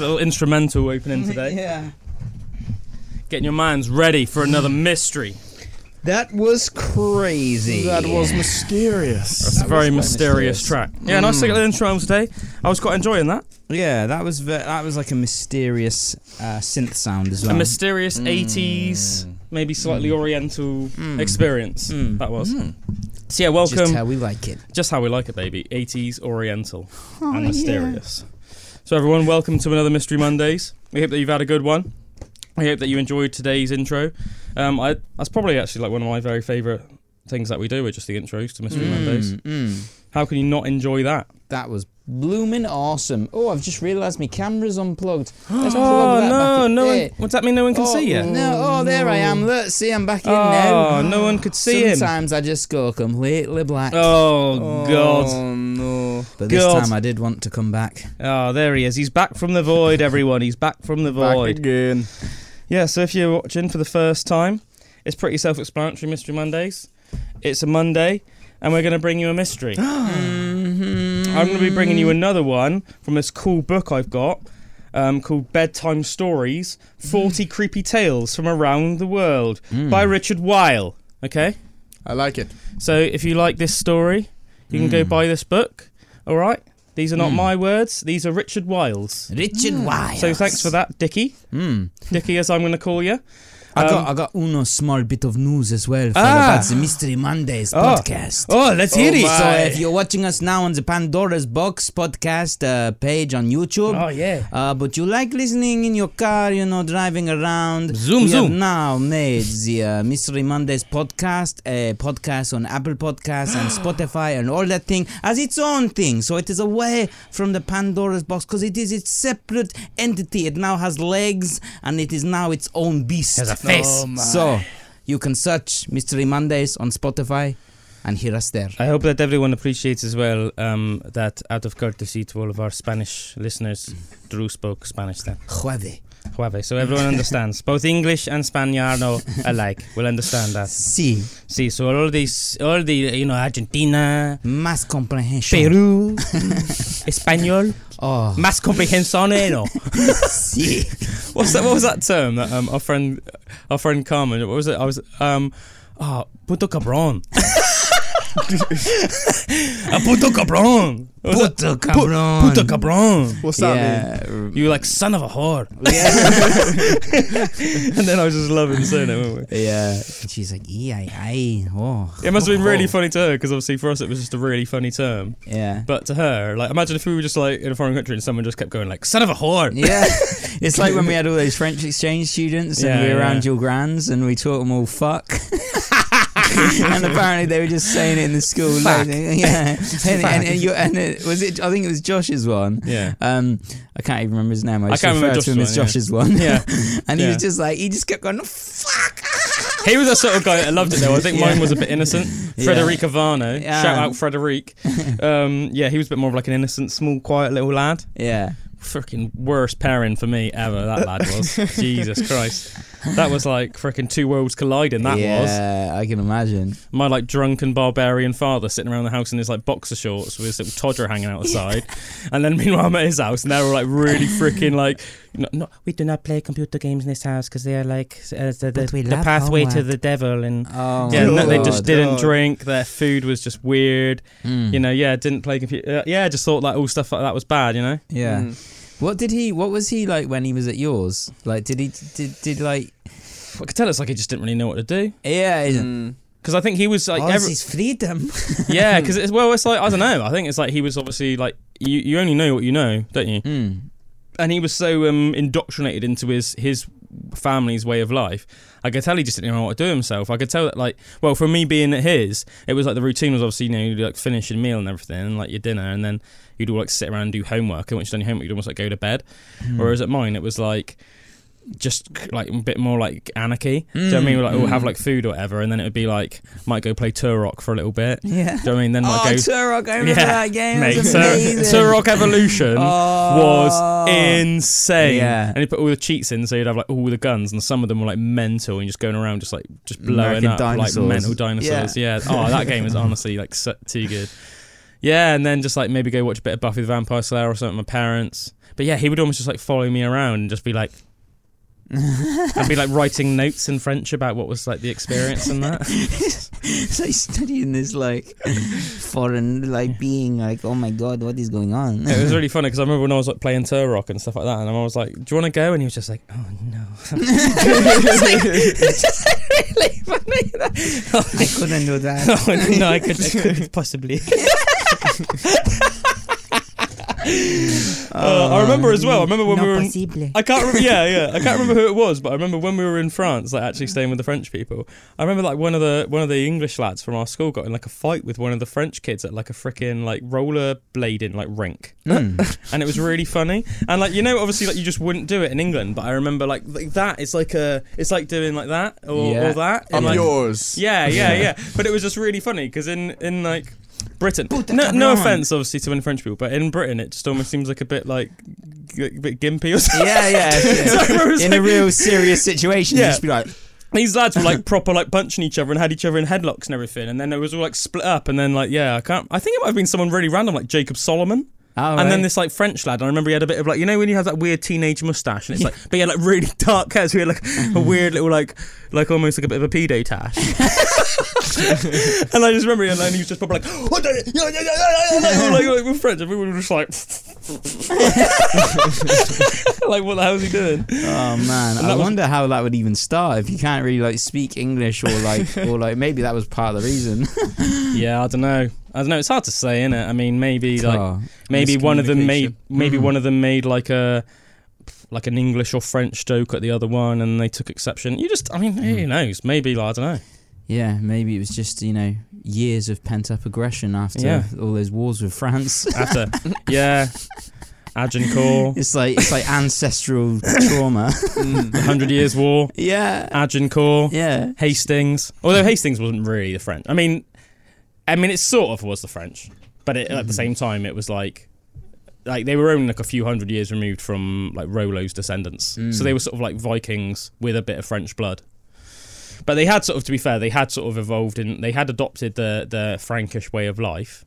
a little instrumental opening today. Yeah. Getting your minds ready for another mystery. That was crazy. That was mysterious. That's a very mysterious mysterious. track. Yeah, nice to get the intro on today. I was quite enjoying that. Yeah, that was ve- that was like a mysterious uh, synth sound as well. A mysterious 80s, maybe slightly oriental experience. Mm. That was. So, yeah, welcome. Just how we like it. Just how we like it, baby. 80s Oriental Oh, and mysterious. So, everyone, welcome to another Mystery Mondays. We hope that you've had a good one. We hope that you enjoyed today's intro. Um, I, that's probably actually like one of my very favourite things that we do, are just the intros to Mystery Mondays. Mm, mm. How can you not enjoy that? That was blooming awesome. Oh, I've just realised my camera's unplugged. Let's Oh, that no, no one, what's that mean no one can oh, see you? No, oh, there I am. Look, see, I'm back in now. Oh, no one could see him. Sometimes I just go completely black. Oh, God. no. But this God. time I did want to come back. Oh, there he is. He's back from the void, everyone. He's back from the Back void. again. Yeah, so if you're watching for the first time, it's pretty self explanatory Mystery Mondays. It's a Monday, and we're going to bring you a mystery. Mm-hmm. I'm going to be bringing you another one from this cool book I've got um, called Bedtime Stories 40 Creepy Tales from Around the World by Richard Weil. Okay? I like it. So if you like this story, you can go Mm. buy this book. All right? These are not Mm. my words, these are Richard Weil's. Richard Wiles. So thanks for that, Dickie. Mm. Dickie, as I'm going to call you. I Um, got I got uno small bit of news as well for Ah. about the Mystery Mondays Oh. podcast. Oh, let's hear Oh it. my. So if you're watching us now on the Pandora's Box podcast uh, page on YouTube, Oh, yeah. uh, but you like listening in your car, you know, driving around. Zoom, we have zoom. now made the uh, Mystery Mondays podcast, a podcast on Apple Podcasts and Spotify and all that thing as its own thing. So it is away from the Pandora's Box because it is its separate entity. It now has legs and it is now its own beast. Has a face. Oh my. So you can search Mystery Mondays on Spotify and hear us there. I hope that everyone appreciates as well um, that out of courtesy to all of our Spanish listeners, Drew spoke Spanish then. Jueve. So everyone understands. Both English and Spaniardo alike will understand that. Sí, See, so all these, all the, you know, Argentina, más comprehension. Peru, Espanol, Oh, más comprehensonero. sí. What's that? What was that term that um, our friend, our friend Carmen? What was it? I was um, oh, puto cabrón. A puto cabrón. Puto cabrón. Puto cabrón. What's that mean? Yeah. You were like son of a whore. Yeah. and then I was just loving saying it. weren't we? yeah. And she's like, ee, ay, ay. Oh. It must have been really Oh. funny to her because obviously for us it was just a really funny term. Yeah. But to her, like imagine if we were just like in a foreign country and someone just kept going like son of a whore. Yeah, it's like when we had all those French exchange students and Yeah, we were around yeah. your grands and we taught them all fuck. and apparently they were just saying it in the school. Fuck. yeah, and, and, and, you, and it, was it? I think it was Josh's one. Yeah. Um, I can't even remember his name. I, I can't remember refer to him as Josh's Josh's one. Yeah. and he Yeah. was just like he just kept going fuck. He was a sort of guy that loved it though. I think Yeah. mine was a bit innocent. Yeah. Frederic Avano. Yeah. Shout out Frederic. um, yeah, he was a bit more of like an innocent, small, quiet little lad. Yeah, Freaking worst pairing for me ever, that lad was. Jesus Christ. That was like freaking two worlds colliding, that was. yeah, I can imagine. My like drunken barbarian father sitting around the house in his like boxer shorts with his little toddler hanging out the side. and then meanwhile I'm at his house and they're all like really freaking like, no, no, we do not play computer games in this house because they're like uh, the, the, the love pathway to the devil and Oh, yeah, my no, they God. just didn't God. drink. Their food was just weird. Mm. You know, yeah, didn't play computer. Uh, yeah, just thought like all stuff like that was bad. You know, Yeah. Mm. What did he? What was he like when he was at yours? Like, did he? Did did like? I could tell it's like he just didn't really know what to do. Yeah. Mm. Because I think he was like, oh, every, his freedom. yeah, because it's well, it's like I don't know. I think it's like he was obviously like you. You only know what you know, don't you? mm. And he was so um, indoctrinated into his his family's way of life. I could tell he just didn't know what to do himself. I could tell that like, well, for me being at his, it was like the routine was obviously you know you'd like finish your meal and everything, and like your dinner, and then you'd all like sit around and do homework. And once you'd done your homework, you'd almost like go to bed. Hmm. Whereas at mine, it was like just like a bit more like anarchy. Do you know what I mean? Like, we'll have Mm. like food or whatever, and then it would be like, might go play Turok for a little bit. Yeah. Do you know what I mean? Then like oh, go. Turok! I remember Yeah, that game. Mate, Tur- Turok Evolution Oh. was insane. Yeah. And he put all the cheats in, so you'd have like all the guns, and some of them were like mental, and just going around just like just blowing American up dinosaurs. like mental dinosaurs. Yeah. Oh, that game is honestly like so, too good. Yeah, and then just like maybe go watch a bit of Buffy the Vampire Slayer or something with my parents. But yeah, he would almost just like follow me around and just be like. I'd be like writing notes in French about what was like the experience and that. so he's studying this like foreign like being like oh my god what is going on It was really funny because I remember when I was like playing Turok and stuff like that, and I was like, "Do you want to go?" And he was just like, "Oh no." It's just really funny. I couldn't do that oh, no, I could, I could possibly. Uh, I remember as well. I remember when no we were in, possible. I can't remember. Yeah, yeah. I can't remember who it was, but I remember when we were in France, like actually staying with the French people. I remember like one of the one of the English lads from our school got in like a fight with one of the French kids at like a freaking like roller blading like rink, Mm. and it was really funny. And like you know, obviously like you just wouldn't do it in England, but I remember like, like that. It's like a, it's like doing like that or, Yeah. or that. Up And, like, yours. yeah, yeah, yeah. But it was just really funny because in in like Britain, no, no offense obviously to any French people, but in Britain it just almost seems like a bit like a bit gimpy or something. yeah yeah, yeah. in a real serious situation Yeah. you just be like These lads were like proper like punching each other and had each other in headlocks and everything, and then it was all like split up, and then like yeah, I can't. I think it might have been someone really random like Jacob Solomon. Oh, And then this like French lad, I remember he had a bit of like you know when you have that weird teenage mustache and it's like but he had like really dark hair, so he had like a mm. weird little like like almost like a bit of a pedo tash. and I just remember and then he was just probably like oh, what the yeah, yeah, yeah, yeah, yeah, like, with French and we were just like like what the hell is he doing? Oh man, I was- wonder how that would even start if you can't really like speak English or like or like maybe that was part of the reason. Yeah, I don't know. I don't know. It's hard to say, innit? I mean, maybe like maybe one of them made maybe Mm. one of them made like a like an English or French joke at the other one, and they took exception. You just, I mean, who Mm. knows? Maybe like, I don't know. yeah, maybe it was just you know years of pent up aggression after Yeah. all those wars with France. After, yeah, Agincourt, It's like it's like ancestral trauma. the Hundred Years War, yeah, Agincourt, yeah. Hastings. Although Hastings wasn't really the French. I mean, I mean, it sort of was the French, but it, at the same time, it was like. Like they were only like a few hundred years removed from like Rollo's descendants, Mm. so they were sort of like Vikings with a bit of French blood. But they had sort of, to be fair, they had sort of evolved and they had adopted the the Frankish way of life,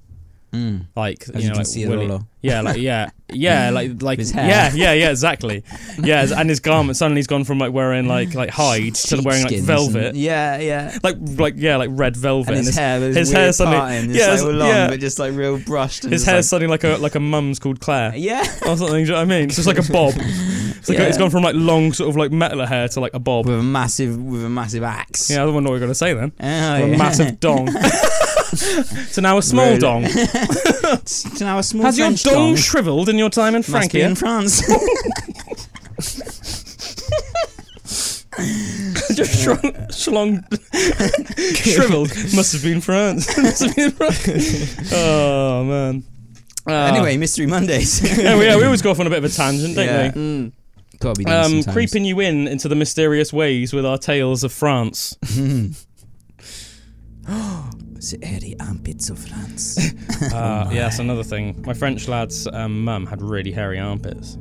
Mm. like As you you know, can like see, Willie- yeah, like yeah, yeah, like like His hair. yeah, yeah, yeah, exactly, yeah, and his garment suddenly he's gone from like wearing like like hides to wearing like velvet, and- yeah, yeah. like like yeah, like red velvet, And his, his, hair, his hair suddenly- parting, yeah, like long, yeah. but just like real brushed. And his hair's like, suddenly like a like a mum's called Claire yeah, or something. Do you know what I mean? It's just like a bob. It's like Yeah. it's gone from like long sort of like metal hair to like a bob. with a massive with a massive axe. Yeah, I don't know what we're gonna say then. Oh, a massive dong. So now a small Really? dong. So now a small Has your dong dong shriveled in your time in must be Francia? in France. Just shrunk, shlong, shriveled. Must have been France. Must have been France. Oh man. Uh, anyway, Mystery Mondays. yeah, we, yeah, we always go off on a bit of a tangent, don't Yeah. we? Mm. Gotta be Um, sometimes. creeping you in into the mysterious ways with our tales of France. the airy armpits of France. Uh, yeah, that's another thing. My French lad's um, mum had really hairy armpits.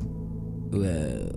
well,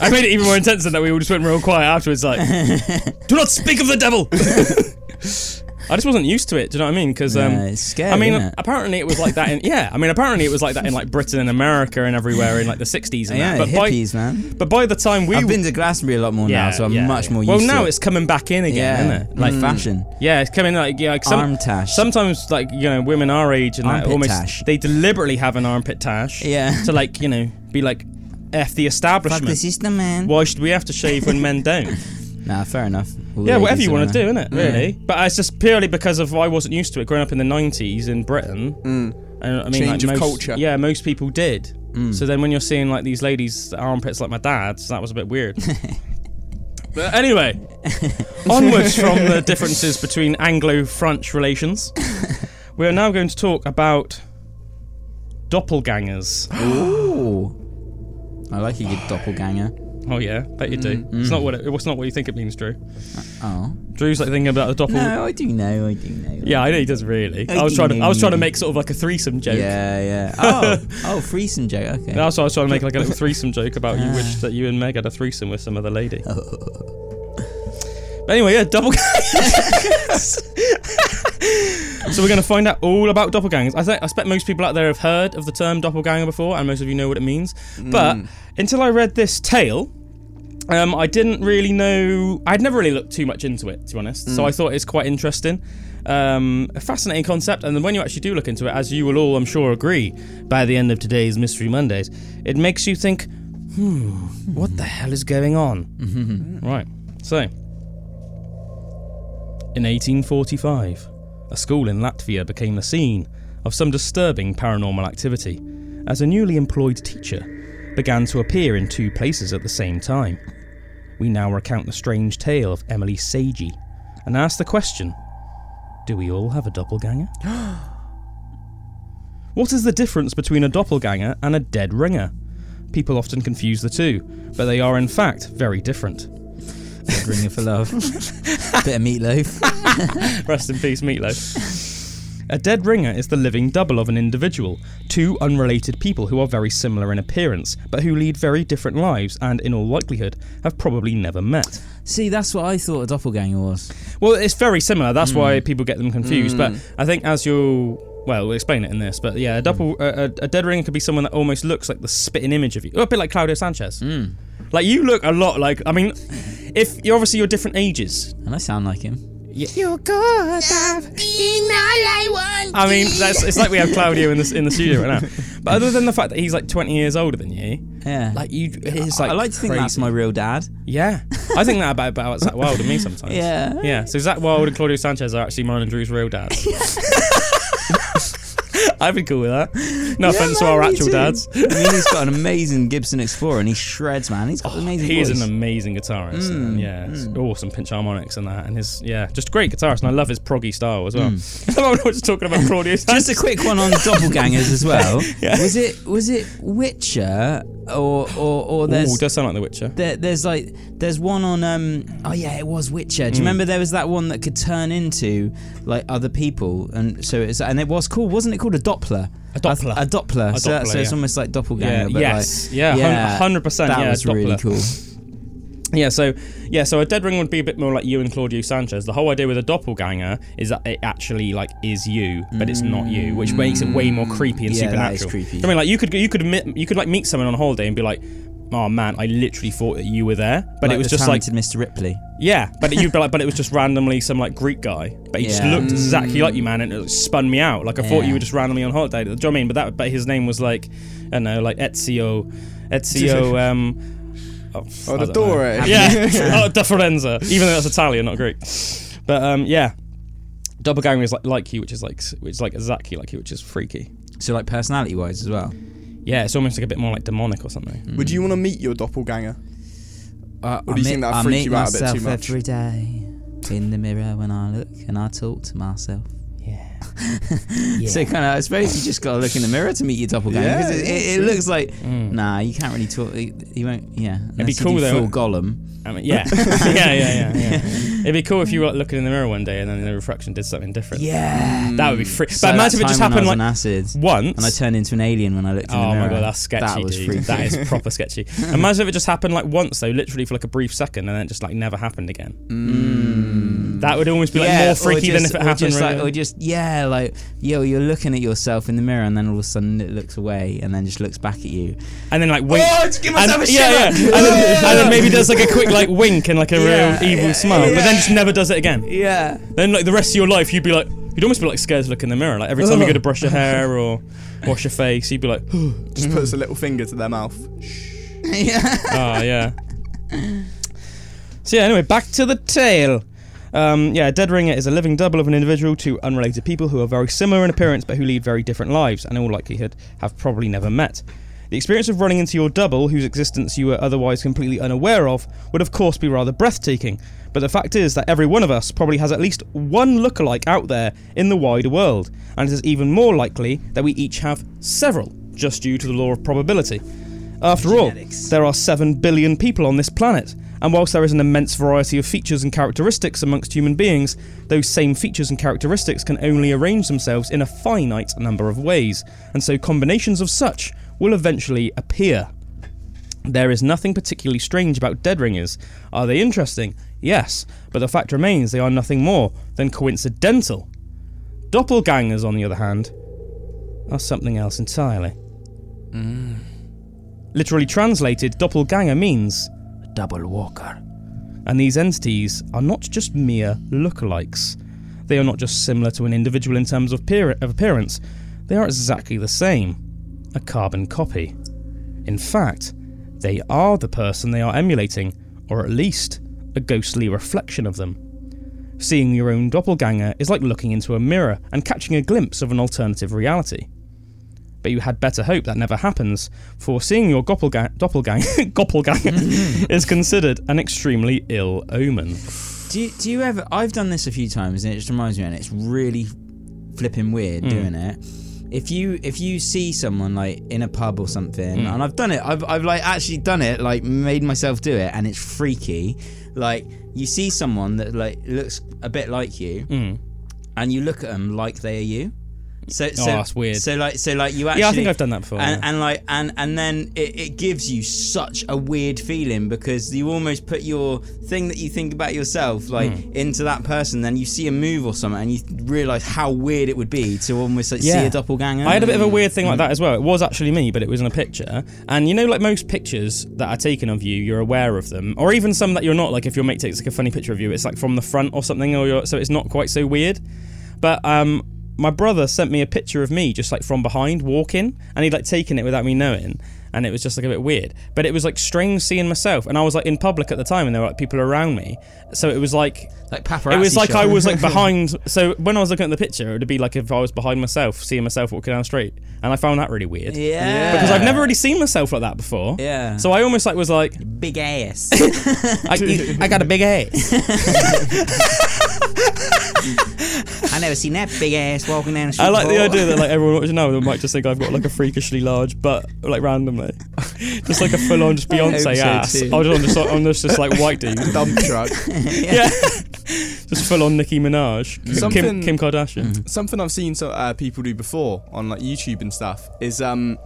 I made it even more intense than that. We all just went real quiet afterwards, like, "Do not speak of the devil." I just wasn't used to it. Do you know what I mean? Because um, yeah, it's scary. I mean, it? apparently it was like that in yeah. I mean, apparently it was like that in like Britain and America and everywhere in like the '60s and yeah, that. But by hippies, man. but by the time we I've been to Glastonbury a lot more yeah, now, so I'm yeah, much more used well now it. it's coming back in again, isn't it? Like mm, fashion, yeah, it's coming like yeah, like some, arm tash. sometimes like you know women our age and that almost tash. they deliberately have an armpit tash yeah. to like you know be like f the establishment. Fuck the system, man. Why should we have to shave when men don't? Nah, fair enough. Yeah, whatever you want to do, innit? Really. But it's just purely because of I wasn't used to it growing up in the '90s in Britain. Mm. And I mean, Change like of most, culture. Yeah, most people did. Mm. So then when you're seeing like these ladies' armpits like my dad's, that was a bit weird. but anyway, onwards from the differences between Anglo-French relations, we are now going to talk about doppelgangers. Ooh. I like a good doppelganger. Oh yeah, bet you do. Mm, it's not mm. what it, it's not what you think it means, Drew. Oh. Drew's like thinking about the doppel. No, I do know, I do know. Yeah, I know he does really. I I was trying to I was trying to make sort of like a threesome joke. Yeah, yeah. Oh, oh, threesome joke. Okay. That's why I was trying to make like a little threesome joke about you ah. wish that you and Meg had a threesome with some other lady. Oh. But anyway, yeah, doppelgangers. so we're going to find out all about doppelgangers. I think I expect most people out there have heard of the term doppelganger before, and most of you know what it means. But mm. until I read this tale, um, I didn't really know. I'd never really looked too much into it, to be honest. So I thought it's quite interesting. Um, a fascinating concept, and then when you actually do look into it, as you will all, I'm sure, agree, by the end of today's Mystery Mondays, it makes you think, hmm, what the hell is going on? right. So, in 1845, a school in Latvia became the scene of some disturbing paranormal activity as a newly employed teacher began to appear in two places at the same time. We now recount the strange tale of Emily Sagée and ask the question Do we all have a doppelganger? what is the difference between a doppelganger and a dead ringer? People often confuse the two, but they are in fact very different. Dead ringer for love. Bit of meatloaf. Rest in peace, Meatloaf. A dead ringer is the living double of an individual, two unrelated people who are very similar in appearance, but who lead very different lives and, in all likelihood, have probably never met. See, that's what I thought a doppelganger was. Well, it's very similar. That's why mm. people get them confused. But mm. I think as you'll well, we'll explain it in this. But yeah, a mm. double a, a, a dead ringer could be someone that almost looks like the spitting image of you, a bit like Claudio Sanchez. Like you look a lot like. I mean, if you're obviously you're different ages. And I sound like him. You're good. I mean, that's it's like we have Claudio in the in the studio right now. But other than the fact that he's like 20 years older than you, Yeah. like you, it's like I like to think that's my real dad. Yeah, I think that about about Zakk Wylde and me sometimes. Yeah. yeah. So Zakk Wylde and Claudio Sanchez are actually mine and Drew's real dads. I'd be cool with that. No offense to our actual too. dads. I mean, he's got an amazing Gibson Explorer and he shreds, man. He's got an amazing He is an amazing guitarist. Mm, and yeah, it's awesome pinch harmonics and that, and his yeah, just great guitarist. And I love his proggy style as well. I'm not just talking about. Mm. Just a quick one on doppelgangers as well. Yeah. Was it was it Witcher or or or there's Ooh, does sound like The Witcher. there, there's like there's one on um oh yeah it was Witcher. Hmm. Do you remember there was that one that could turn into like other people and so it's and it was called wasn't it called a Doppler? A Doppler. A, a Doppler. A so, Doppler, so it's almost like doppelganger. Yeah, but yes, like, yeah, yeah, hundred percent. That Yeah, was really cool. Yeah, so yeah, so a dead ring would be a bit more like you and Claudio Sanchez. The whole idea with a doppelganger is that it actually like is you, but it's not you, which makes it way more creepy and Yeah, that is creepy. I mean, like you could you could admit, you could like meet someone on holiday and be like, "Oh man, I literally thought that you were there," but it was just like Mr. Ripley. yeah, but you'd be like, but it was just randomly some like Greek guy, but he just Yeah. looked exactly like you, man, and it spun me out. Like I thought Yeah. you were just randomly on holiday. Do you know what I mean? But that, but his name was like, I don't know, like Ezio, Ezio. um, oh, Oh, the don't. Dore. Yeah, oh, Da Firenze, even though that's Italian, not Greek. But um, yeah, doppelganger is like like you, which is like which is like exactly like you, which is freaky. So like personality wise as well. Yeah, it's almost like a bit more like demonic or something. Would you want to meet your doppelganger? Uh, Or do you I think meet- that'd I freak you out a bit too myself much? every day in the mirror when I look and I talk to myself. Yeah. So kind of, I suppose you just got to look in the mirror to meet your doppelganger because it, yeah, it, it true. looks like Mm. nah, you can't really talk. You won't. Yeah, unless be cool though. Full Gollum. I mean, yeah, yeah, yeah, yeah, yeah. It'd be cool if you were looking in the mirror one day and then the refraction did something different. Yeah. That would be free. So but imagine if it just time when I happened like on acid once. and I turned into an alien when I looked in the mirror. Oh my god, that's sketchy. That was dude. freaky. That is proper sketchy. Imagine if it just happened like once though, literally for like a brief second, and then it just like never happened again. Mm. That would almost be like Yeah, more or freaky than if it or happened. Just like, really. or just yeah, like yo, you're looking at yourself in the mirror, and then all of a sudden it looks away, and then just looks back at you. and then like oh, wink. Oh, just give myself and, a yeah, yeah. And then, and then maybe does like a quick like wink and like a Yeah, real evil yeah, smile, but then just never does it again. Yeah. Then like the rest of your life, you'd be like, you'd almost be like scared to look in the mirror. Like every time you go to brush your hair or wash your face, you'd be like, Just puts a little finger to their mouth. yeah. oh yeah. So yeah, anyway, back to the tale. Um, yeah, a dead ringer is a living double of an individual, two unrelated people who are very similar in appearance but who lead very different lives, and in all likelihood have probably never met. The experience of running into your double, whose existence you were otherwise completely unaware of, would of course be rather breathtaking. But the fact is that every one of us probably has at least one lookalike out there in the wider world, and it is even more likely that we each have several, just due to the law of probability. After all, there are 7 billion people on this planet, and whilst there is an immense variety of features and characteristics amongst human beings, those same features and characteristics can only arrange themselves in a finite number of ways, and so combinations of such will eventually appear. There is nothing particularly strange about dead ringers. Are they interesting? Yes, but the fact remains they are nothing more than coincidental. Doppelgangers, on the other hand, are something else entirely. Mm. Literally translated, doppelganger means double walker. And these entities are not just mere lookalikes. They are not just similar to an individual in terms of, peer- of appearance, they are exactly the same a carbon copy. In fact, they are the person they are emulating, or at least a ghostly reflection of them. Seeing your own doppelganger is like looking into a mirror and catching a glimpse of an alternative reality. But you had better hope that never happens, for seeing your doppelga- doppelganger, doppelganger is considered an extremely ill omen. Do you, do you ever? I've done this a few times, and it just reminds me, and it's really flipping weird Mm. doing it. If you if you see someone like in a pub or something, Mm. and I've done it, I've I've like actually done it, like made myself do it, and it's freaky. Like you see someone that like looks a bit like you, Mm. and you look at them like they are you. So, so Oh, that's weird. So like so like you actually yeah, I think I've done that before. and, yeah. and like and and then it, it gives you such a weird feeling because you almost put your thing that you think about yourself like Hmm. into that person then you see a move or something and you realize how weird it would be to almost like see Yeah. a doppelganger I had a bit of a weird thing like that as well. It was actually me, but it was in a picture. And you know, like most pictures that are taken of you, you're aware of them, or even some that you're not. Like if your mate takes like a funny picture of you, it's like from the front or something, or you're, so it's not quite so weird. But um, my brother sent me a picture of me just like from behind walking, and he'd like taken it without me knowing. And it was just like a bit weird, but it was like strange seeing myself. And I was like in public at the time, and there were like people around me, so it was like like paparazzi it was like shot. I was like behind. So when I was looking at the picture, it would be like if I was behind myself, seeing myself walking down the street, and I found that really weird yeah because I've never really seen myself like that before. yeah So I almost like was like, big ass I, I got a big ass. I never seen that big ass walking down the street I like the idea that like everyone watching now they might just think I've got like a freakishly large butt, like randomly, just like a full on just Beyonce so ass. too. I was on just on this just like white dude, Dump truck. yeah, just full on Nicki Minaj, Kim, Something- Kim Kardashian. Something I've seen so, uh, people do before on like YouTube and stuff is um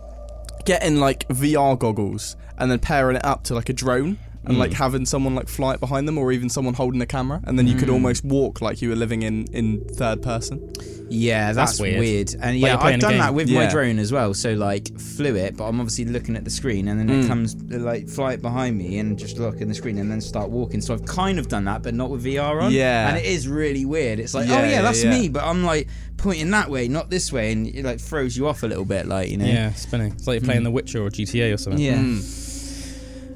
getting like VR goggles and then pairing it up to like a drone and like hmm. having someone like fly it behind them or even someone holding a camera and then you could hmm. almost walk like you were living in in third person. Yeah, that's, That's weird. weird. And yeah, you're I've done that with my drone as well. So like flew it, but I'm obviously looking at the screen, and then it Mm. comes like fly it behind me, and just look in the screen, and then start walking. So I've kind of done that, but not with VR on. Yeah. and it is really weird. It's like, Yeah, oh yeah, yeah, that's yeah. me, but I'm like pointing that way, not this way, and it like throws you off a little bit, like you know. Yeah, spinning. It's like you're playing hmm. The Witcher or GTA or something. Yeah.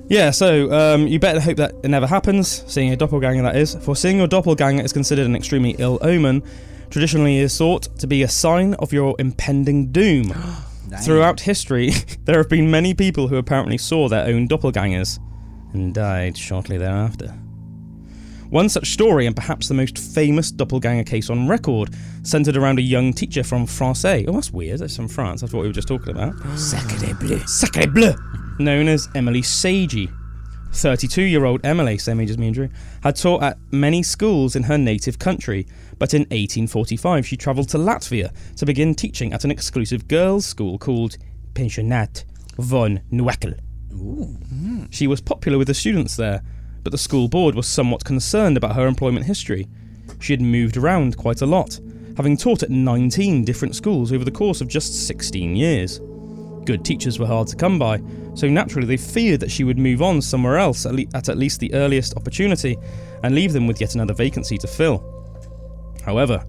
Yeah, so um, you better hope that it never happens, seeing a doppelganger that is. For seeing your doppelganger is considered an extremely ill omen, traditionally is thought to be a sign of your impending doom. Throughout history, there have been many people who apparently saw their own doppelgangers and died shortly thereafter. One such story, and perhaps the most famous doppelganger case on record, centered around a young teacher from Francais. Oh, that's weird. That's from France. That's what we were just talking about. Sacre bleu. Sacre bleu! Known as Emily Sagée. 32 year old Emily, same age as me and Drew, had taught at many schools in her native country, but in 1845 she travelled to Latvia to begin teaching at an exclusive girls' school called Pensionat von Neuwelcke. She was popular with the students there, but the school board was somewhat concerned about her employment history. She had moved around quite a lot, having taught at 19 different schools over the course of just 16 years. Good teachers were hard to come by, so naturally they feared that she would move on somewhere else at, le- at at least the earliest opportunity and leave them with yet another vacancy to fill. However,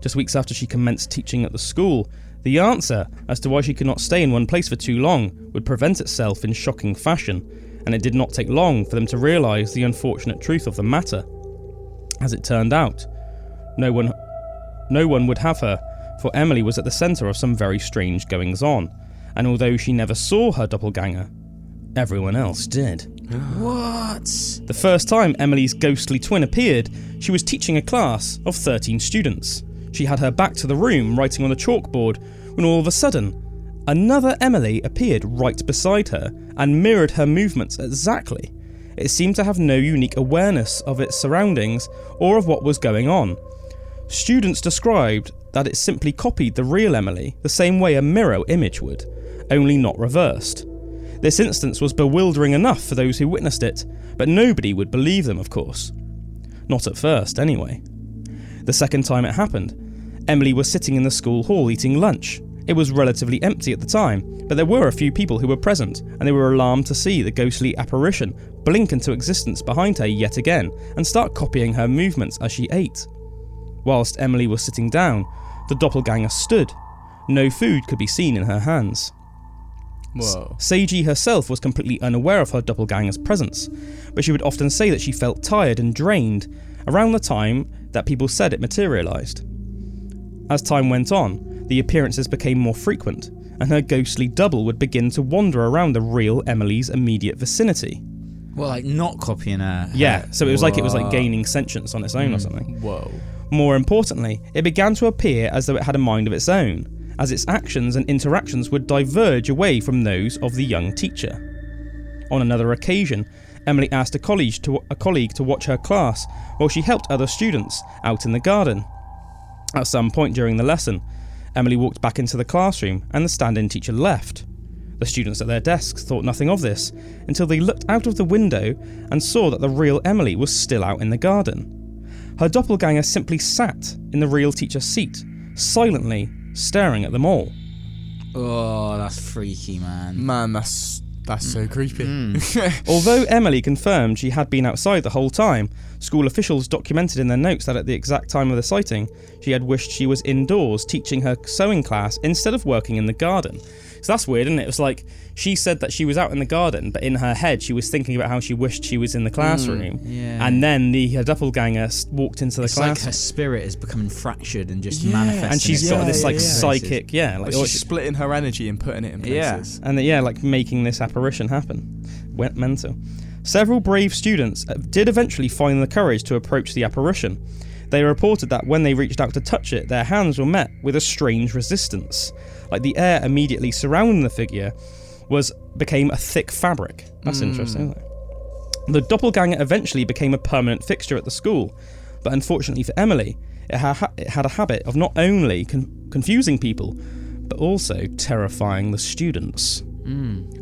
just weeks after she commenced teaching at the school, the answer as to why she could not stay in one place for too long would present itself in shocking fashion, and it did not take long for them to realise the unfortunate truth of the matter. As it turned out, no one no one would have her, for Emily was at the centre of some very strange goings on, and although she never saw her doppelganger, everyone else did. What? The first time Emily's ghostly twin appeared, she was teaching a class of 13 students. She had her back to the room, writing on the chalkboard, when all of a sudden, another Emily appeared right beside her and mirrored her movements exactly. It seemed to have no unique awareness of its surroundings or of what was going on. Students described that it simply copied the real Emily the same way a mirror image would, only not reversed. This instance was bewildering enough for those who witnessed it, but nobody would believe them, of course. Not at first, anyway. The second time it happened, Emily was sitting in the school hall eating lunch. It was relatively empty at the time, but there were a few people who were present, and they were alarmed to see the ghostly apparition blink into existence behind her yet again and start copying her movements as she ate. Whilst Emily was sitting down, the doppelganger stood. No food could be seen in her hands. Whoa. Seiji herself was completely unaware of her doppelganger's presence, but she would often say that she felt tired and drained around the time that people said it materialised. As time went on, the appearances became more frequent, and her ghostly double would begin to wander around the real Emily's immediate vicinity. Well, like not copying her. Yeah, so it was like it was like gaining sentience on its own or mm, something. Whoa. More importantly, it began to appear as though it had a mind of its own, as its actions and interactions would diverge away from those of the young teacher. On another occasion, Emily asked a colleague to, a colleague to watch her class while she helped other students out in the garden. At some point during the lesson, Emily walked back into the classroom and the stand in teacher left. The students at their desks thought nothing of this until they looked out of the window and saw that the real Emily was still out in the garden. Her doppelganger simply sat in the real teacher's seat, silently staring at them all. Oh, that's freaky, man. Man, that's that's so mm. creepy. Mm. Although Emily confirmed she had been outside the whole time, school officials documented in their notes that at the exact time of the sighting, she had wished she was indoors teaching her sewing class instead of working in the garden. So that's weird, isn't it? It was like she said that she was out in the garden, but in her head she was thinking about how she wished she was in the mm, classroom. yeah. And then the her doppelganger walked into the It's like her spirit is becoming fractured and just Yeah. manifesting. and she's itself got this like yeah, yeah. psychic, yeah, like Like she's she- splitting her energy and putting it in Yeah. places. and yeah, like making this apparition happen. Went mental. Several brave students uh, did eventually find the courage to approach the apparition. They reported that when they reached out to touch it, their hands were met with a strange resistance. Like the air immediately surrounding the figure was became a thick fabric. That's interesting, isn't it? The doppelganger eventually became a permanent fixture at the school, but unfortunately for Emily, it, ha- it had a habit of not only con- confusing people, but also terrifying the students.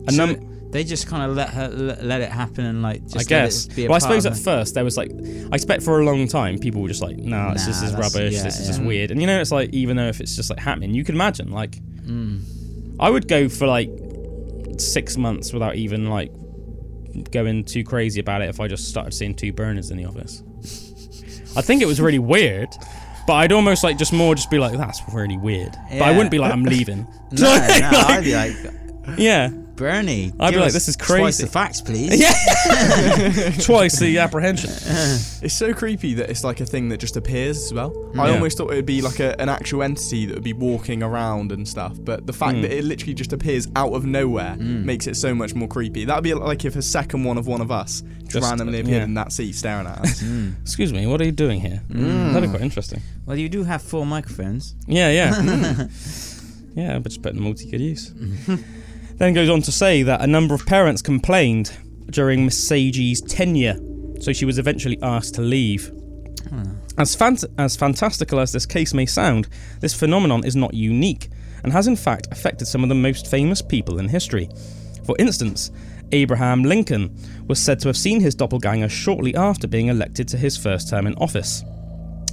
A So num- they just kind of let her let, let it happen and like just I let guess. it be a Well, I suppose at first there was like, I expect for a long time people were just like, nah, this, this is rubbish. yeah, this is just weird. And you know, it's like even though if it's just like happening, you can imagine like, Mm. I would go for like six months without even like going too crazy about it if I just started seeing two burners in the office. I think it was really weird. But I'd almost like just more just be like, that's really weird. But I wouldn't be like, I'm leaving. No, no, I'd be like, yeah. Bernie. I'd be like, this is crazy. Twice crazy. the facts, please. Yeah. Twice the apprehension. It's so creepy that it's like a thing that just appears as well. Hmm. I Yeah. almost thought it would be like a, an actual entity that would be walking around and stuff, but the fact Mm. that it literally just appears out of nowhere hmm. makes it so much more creepy. That'd be like if a second one of one of us just, Just, randomly appeared yeah. in that seat staring at us. Hmm. Excuse me, what are you doing here? That'd be quite interesting. Well, you do have four microphones. Yeah, yeah. yeah, but just put in multi good use. Then goes on to say that a number of parents complained during Miss Seiji's tenure, so she was eventually asked to leave. Hmm. As, fant- as fantastical as this case may sound, this phenomenon is not unique and has in fact affected some of the most famous people in history. For instance, Abraham Lincoln was said to have seen his doppelganger shortly after being elected to his first term in office.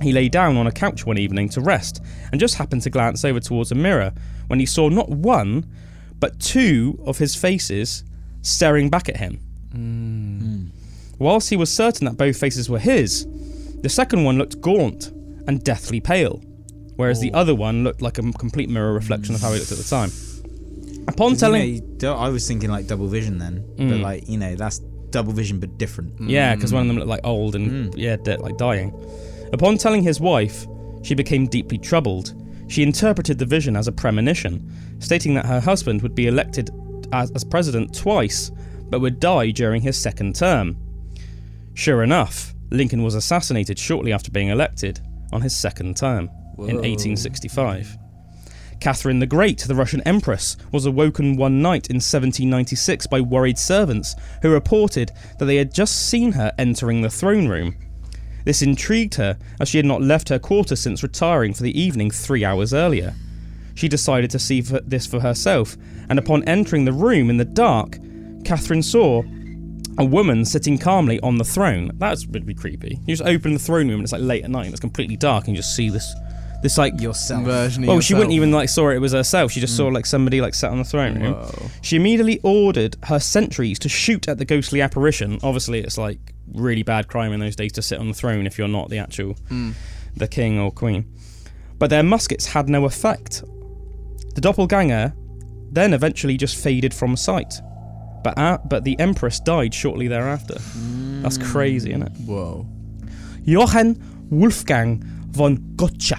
He lay down on a couch one evening to rest and just happened to glance over towards a mirror when he saw not one, but two of his faces staring back at him. Whilst he was certain that both faces were his, the second one looked gaunt and deathly pale, whereas the other one looked like a complete mirror reflection of how he looked at the time. Upon telling, you don't- I was thinking like double vision then, but Mm. like you know that's double vision but different. Yeah, because one of them looked like old and yeah, dead, like dying. Upon telling his wife, she became deeply troubled. She interpreted the vision as a premonition, stating that her husband would be elected as, as president twice, but would die during his second term. Sure enough, Lincoln was assassinated shortly after being elected on his second term in 1865. Catherine the Great, the Russian Empress, was awoken one night in 1796 by worried servants who reported that they had just seen her entering the throne room. This intrigued her, as she had not left her quarters since retiring for the evening three hours earlier. She decided to see for this for herself, and upon entering the room in the dark, Catherine saw a woman sitting calmly on the throne. That would be creepy. You just open the throne room and it's like late at night and it's completely dark and you just see this, this like. Yourself. Version of Well, she wouldn't even like saw it. It was herself. She just saw mm. like somebody like sat on the throne room. Whoa. She immediately ordered her sentries to shoot at the ghostly apparition. Obviously, it's like really bad crime in those days to sit on the throne if you're not the actual Mm. the king or queen. But their muskets had no effect. The doppelganger then eventually just faded from sight. But uh, but the empress died shortly thereafter. That's crazy, isn't it? Whoa. Johann Wolfgang von Goethe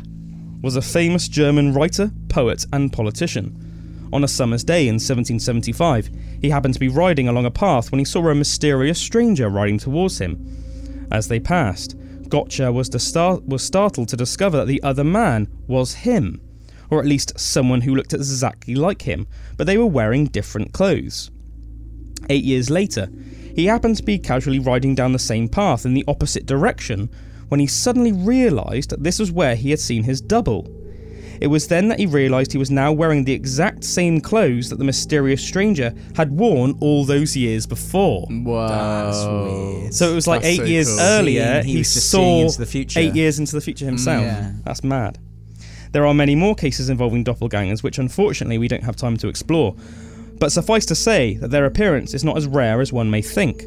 was a famous German writer, poet, and politician. On a summer's day in 1775, he happened to be riding along a path when he saw a mysterious stranger riding towards him. As they passed, Goethe was, was startled to discover that the other man was him, or at least someone who looked exactly like him, but they were wearing different clothes. Eight years later, he happened to be casually riding down the same path in the opposite direction when he suddenly realised that this was where he had seen his double. It was then that he realised he was now wearing the exact same clothes that the mysterious stranger had worn all those years before. Whoa. That's weird. So it was like That's eight so years cool. earlier, he he, was just seeing saw into the future. eight years into the future mm, himself. Yeah. That's mad. There are many more cases involving doppelgangers, which unfortunately we don't have time to explore. But suffice to say that their appearance is not as rare as one may think.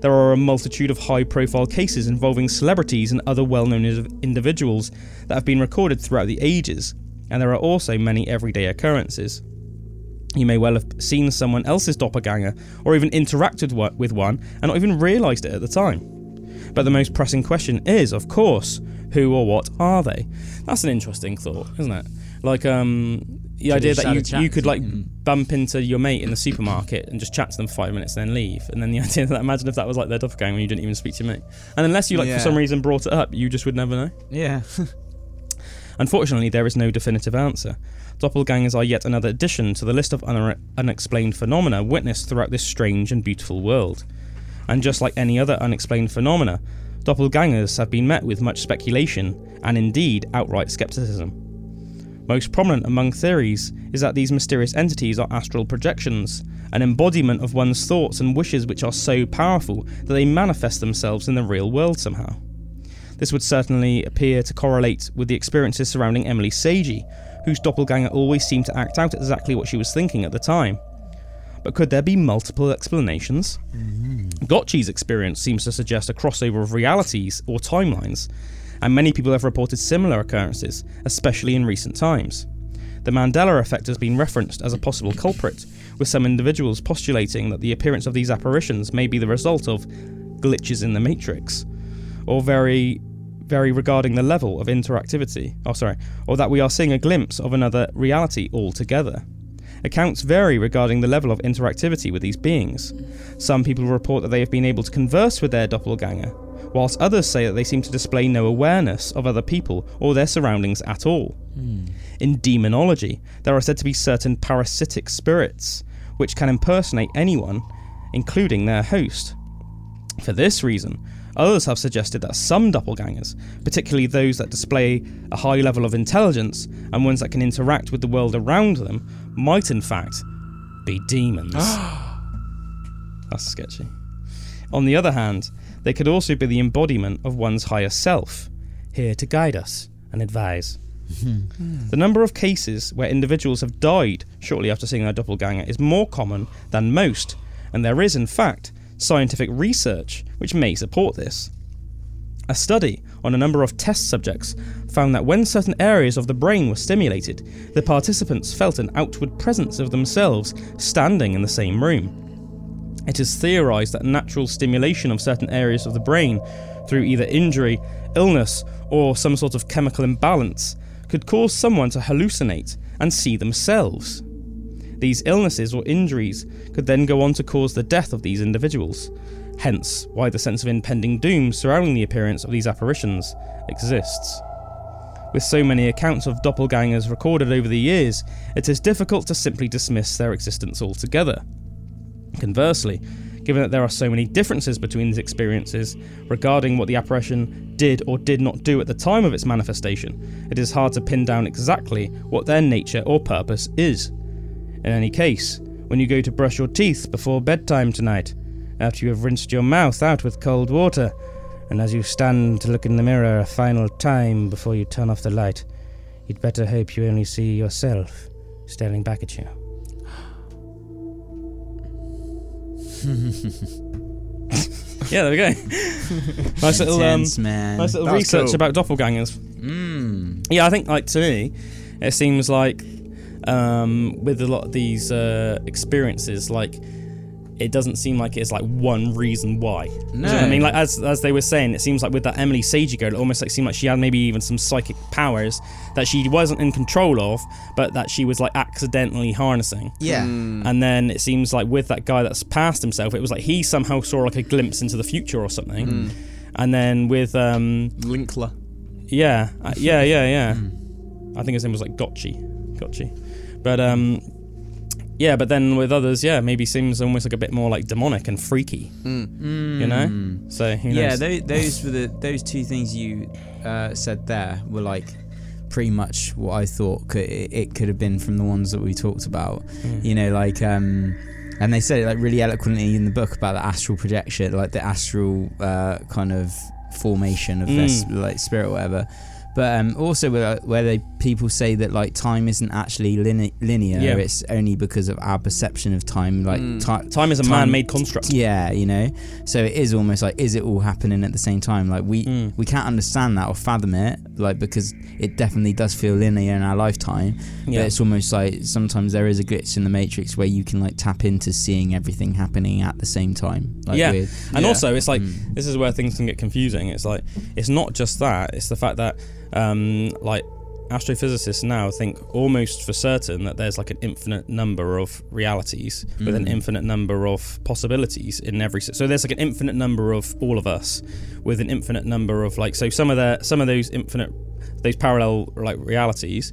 There are a multitude of high profile cases involving celebrities and other well known individuals that have been recorded throughout the ages, and there are also many everyday occurrences. You may well have seen someone else's doppelganger or even interacted with one and not even realised it at the time. But the most pressing question is, of course, who or what are they? That's an interesting thought, isn't it? Like, um, the idea that you, chat you could like mm. bump into your mate in the supermarket and just chat to them for five minutes and then leave. And then the idea that imagine if that was like their doppelganger and you didn't even speak to your mate. And unless you like Yeah. for some reason brought it up, you just would never know. Yeah. Unfortunately, there is no definitive answer. Doppelgangers are yet another addition to the list of un- unexplained phenomena witnessed throughout this strange and beautiful world. And just like any other unexplained phenomena, doppelgangers have been met with much speculation and indeed outright skepticism. Most prominent among theories is that these mysterious entities are astral projections, an embodiment of one's thoughts and wishes which are so powerful that they manifest themselves in the real world somehow. This would certainly appear to correlate with the experiences surrounding Emily Sagée, whose doppelganger always seemed to act out exactly what she was thinking at the time. But could there be multiple explanations? Mm-hmm. Goethe's experience seems to suggest a crossover of realities or timelines, and many people have reported similar occurrences, especially in recent times. The Mandela effect has been referenced as a possible culprit, with some individuals postulating that the appearance of these apparitions may be the result of glitches in the matrix, or very vary regarding the level of interactivity. Oh, sorry, or that we are seeing a glimpse of another reality altogether. Accounts vary regarding the level of interactivity with these beings. Some people report that they have been able to converse with their doppelganger, whilst others say that they seem to display no awareness of other people or their surroundings at all. Hmm. In demonology, there are said to be certain parasitic spirits which can impersonate anyone, including their host. For this reason, others have suggested that some doppelgangers, particularly those that display a high level of intelligence and ones that can interact with the world around them, might in fact be demons. That's sketchy. On the other hand, they could also be the embodiment of one's higher self, here to guide us and advise. Hmm. The number of cases where individuals have died shortly after seeing their doppelganger is more common than most, and there is, in fact, scientific research which may support this. A study on a number of test subjects found that when certain areas of the brain were stimulated, the participants felt an outward presence of themselves standing in the same room. It is theorized that natural stimulation of certain areas of the brain through either injury, illness, or some sort of chemical imbalance could cause someone to hallucinate and see themselves. These illnesses or injuries could then go on to cause the death of these individuals, hence why the sense of impending doom surrounding the appearance of these apparitions exists. With so many accounts of doppelgangers recorded over the years, it is difficult to simply dismiss their existence altogether. Conversely, given that there are so many differences between these experiences regarding what the apparition did or did not do at the time of its manifestation, it is hard to pin down exactly what their nature or purpose is. In any case, when you go to brush your teeth before bedtime tonight, after you have rinsed your mouth out with cold water, and as you stand to look in the mirror a final time before you turn off the light, you'd better hope you only see yourself staring back at you. yeah, there we go. nice little, um, Intense, nice little research cool. about doppelgangers. Mm. Yeah, I think like to me, it seems like um, with a lot of these uh, experiences, like it doesn't seem like it's like one reason why. Do you know what I mean, like as as they were saying, it seems like with that Emily Sagée girl, it almost like seemed like she had maybe even some psychic powers that she wasn't in control of, but that she was like accidentally harnessing. Yeah. Mm. And then it seems like with that guy that's passed himself, it was like he somehow saw like a glimpse into the future or something. Mm. And then with um, Linkler. yeah, uh, yeah, yeah, yeah. Hmm. I think his name was like Gotchi, Gotchi. But um, yeah, but then with others, yeah, maybe seems almost like a bit more like demonic and freaky, Mm. you know. Mm. So who Yeah, those, those were the those two things you uh, said there were like pretty much what I thought could, it, it could have been from the ones that we talked about. Mm. You know, like um, and they said it like really eloquently in the book about the astral projection, like the astral uh, kind of formation of their Mm. s- like spirit or whatever. But um, also where, where they people say that like time isn't actually line- linear, Yeah. it's only because of our perception of time. Like Mm. ti- Time is a Time- man-made construct. yeah, you know. So it is almost like is it all happening at the same time? Like we Mm. we can't understand that or fathom it, like because it definitely does feel linear in our lifetime. Yeah. But it's almost like sometimes there is a glitch in the matrix where you can like tap into seeing everything happening at the same time. Like Yeah. weird. And Yeah. also, it's like Mm. this is where things can get confusing. It's like it's not just that; it's the fact that um, like astrophysicists now think almost for certain that there's like an infinite number of realities with an Mm. infinite number of possibilities in every. So there's like an infinite number of all of us with an infinite number of like. So some of the some of those infinite those parallel like realities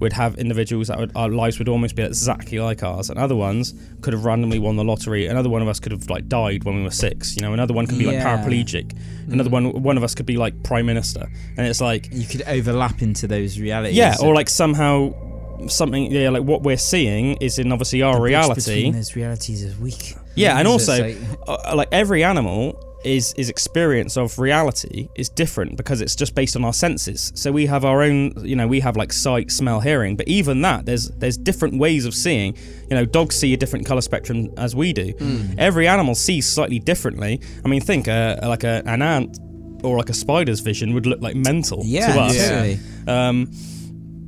would have individuals that would, our lives would almost be exactly like ours, and other ones could have randomly won the lottery. Another one of us could have like died when we were six. You know, another one could be like paraplegic. Another one, one of us could be like prime minister, and it's like You could overlap into those realities. yeah, or like somehow something yeah, like what we're seeing is in obviously our The reality. between those realities is weak. Yeah, and also like- uh, like every animal is is experience of reality is different because it's just based on our senses. So we have our own, you know, we have like sight, smell, hearing, but even that there's there's different ways of seeing. You know, dogs see a different color spectrum as we do. Every animal sees slightly differently. I mean, think uh, like a, an ant or like a spider's vision would look like mental yeah, to us. Yeah. Um,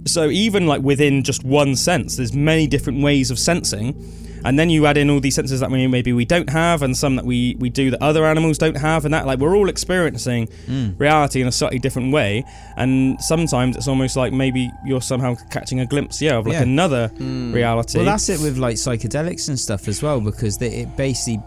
so even like within just one sense, there's many different ways of sensing, and then you add in all these senses that we maybe we don't have, and some that we we do that other animals don't have, and that like we're all experiencing Mm. reality in a slightly different way, and sometimes it's almost like maybe you're somehow catching a glimpse, yeah, of like Yeah. another Mm. reality. Well, that's it with like psychedelics and stuff as well, because they, it basically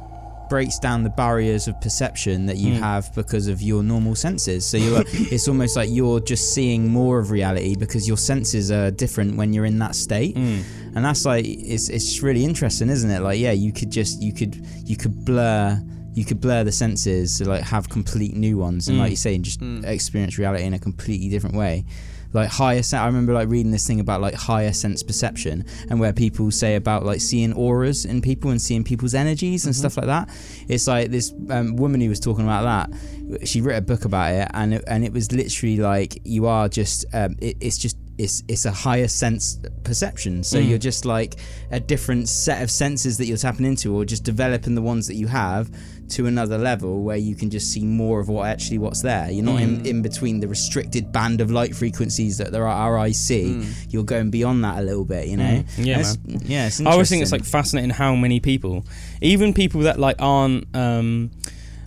breaks down the barriers of perception that you Mm. have because of your normal senses. So you're, it's almost like you're just seeing more of reality because your senses are different when you're in that state, Mm. and that's like it's it's really interesting, isn't it? Like, yeah, you could just you could you could blur. You could blur the senses to like have complete new ones, and Mm. like you say, just Mm. experience reality in a completely different way like higher sense. I remember like reading this thing about like higher sense perception and where people say about like seeing auras in people and seeing people's energies and stuff like that. It's like this um, woman who was talking about that. She wrote a book about it, and it, and it was literally like you are just um, it, it's just. It's, it's a higher sense perception. So Mm. you're just like a different set of senses that you're tapping into, or just developing the ones that you have to another level where you can just see more of what actually what's there. You're not in, Mm. in between the restricted band of light frequencies that there are our eyes see. Mm. You're going beyond that a little bit, you know. Mm. Yeah, It's- yeah. It's I always think it's like fascinating how many people, even people that like aren't um,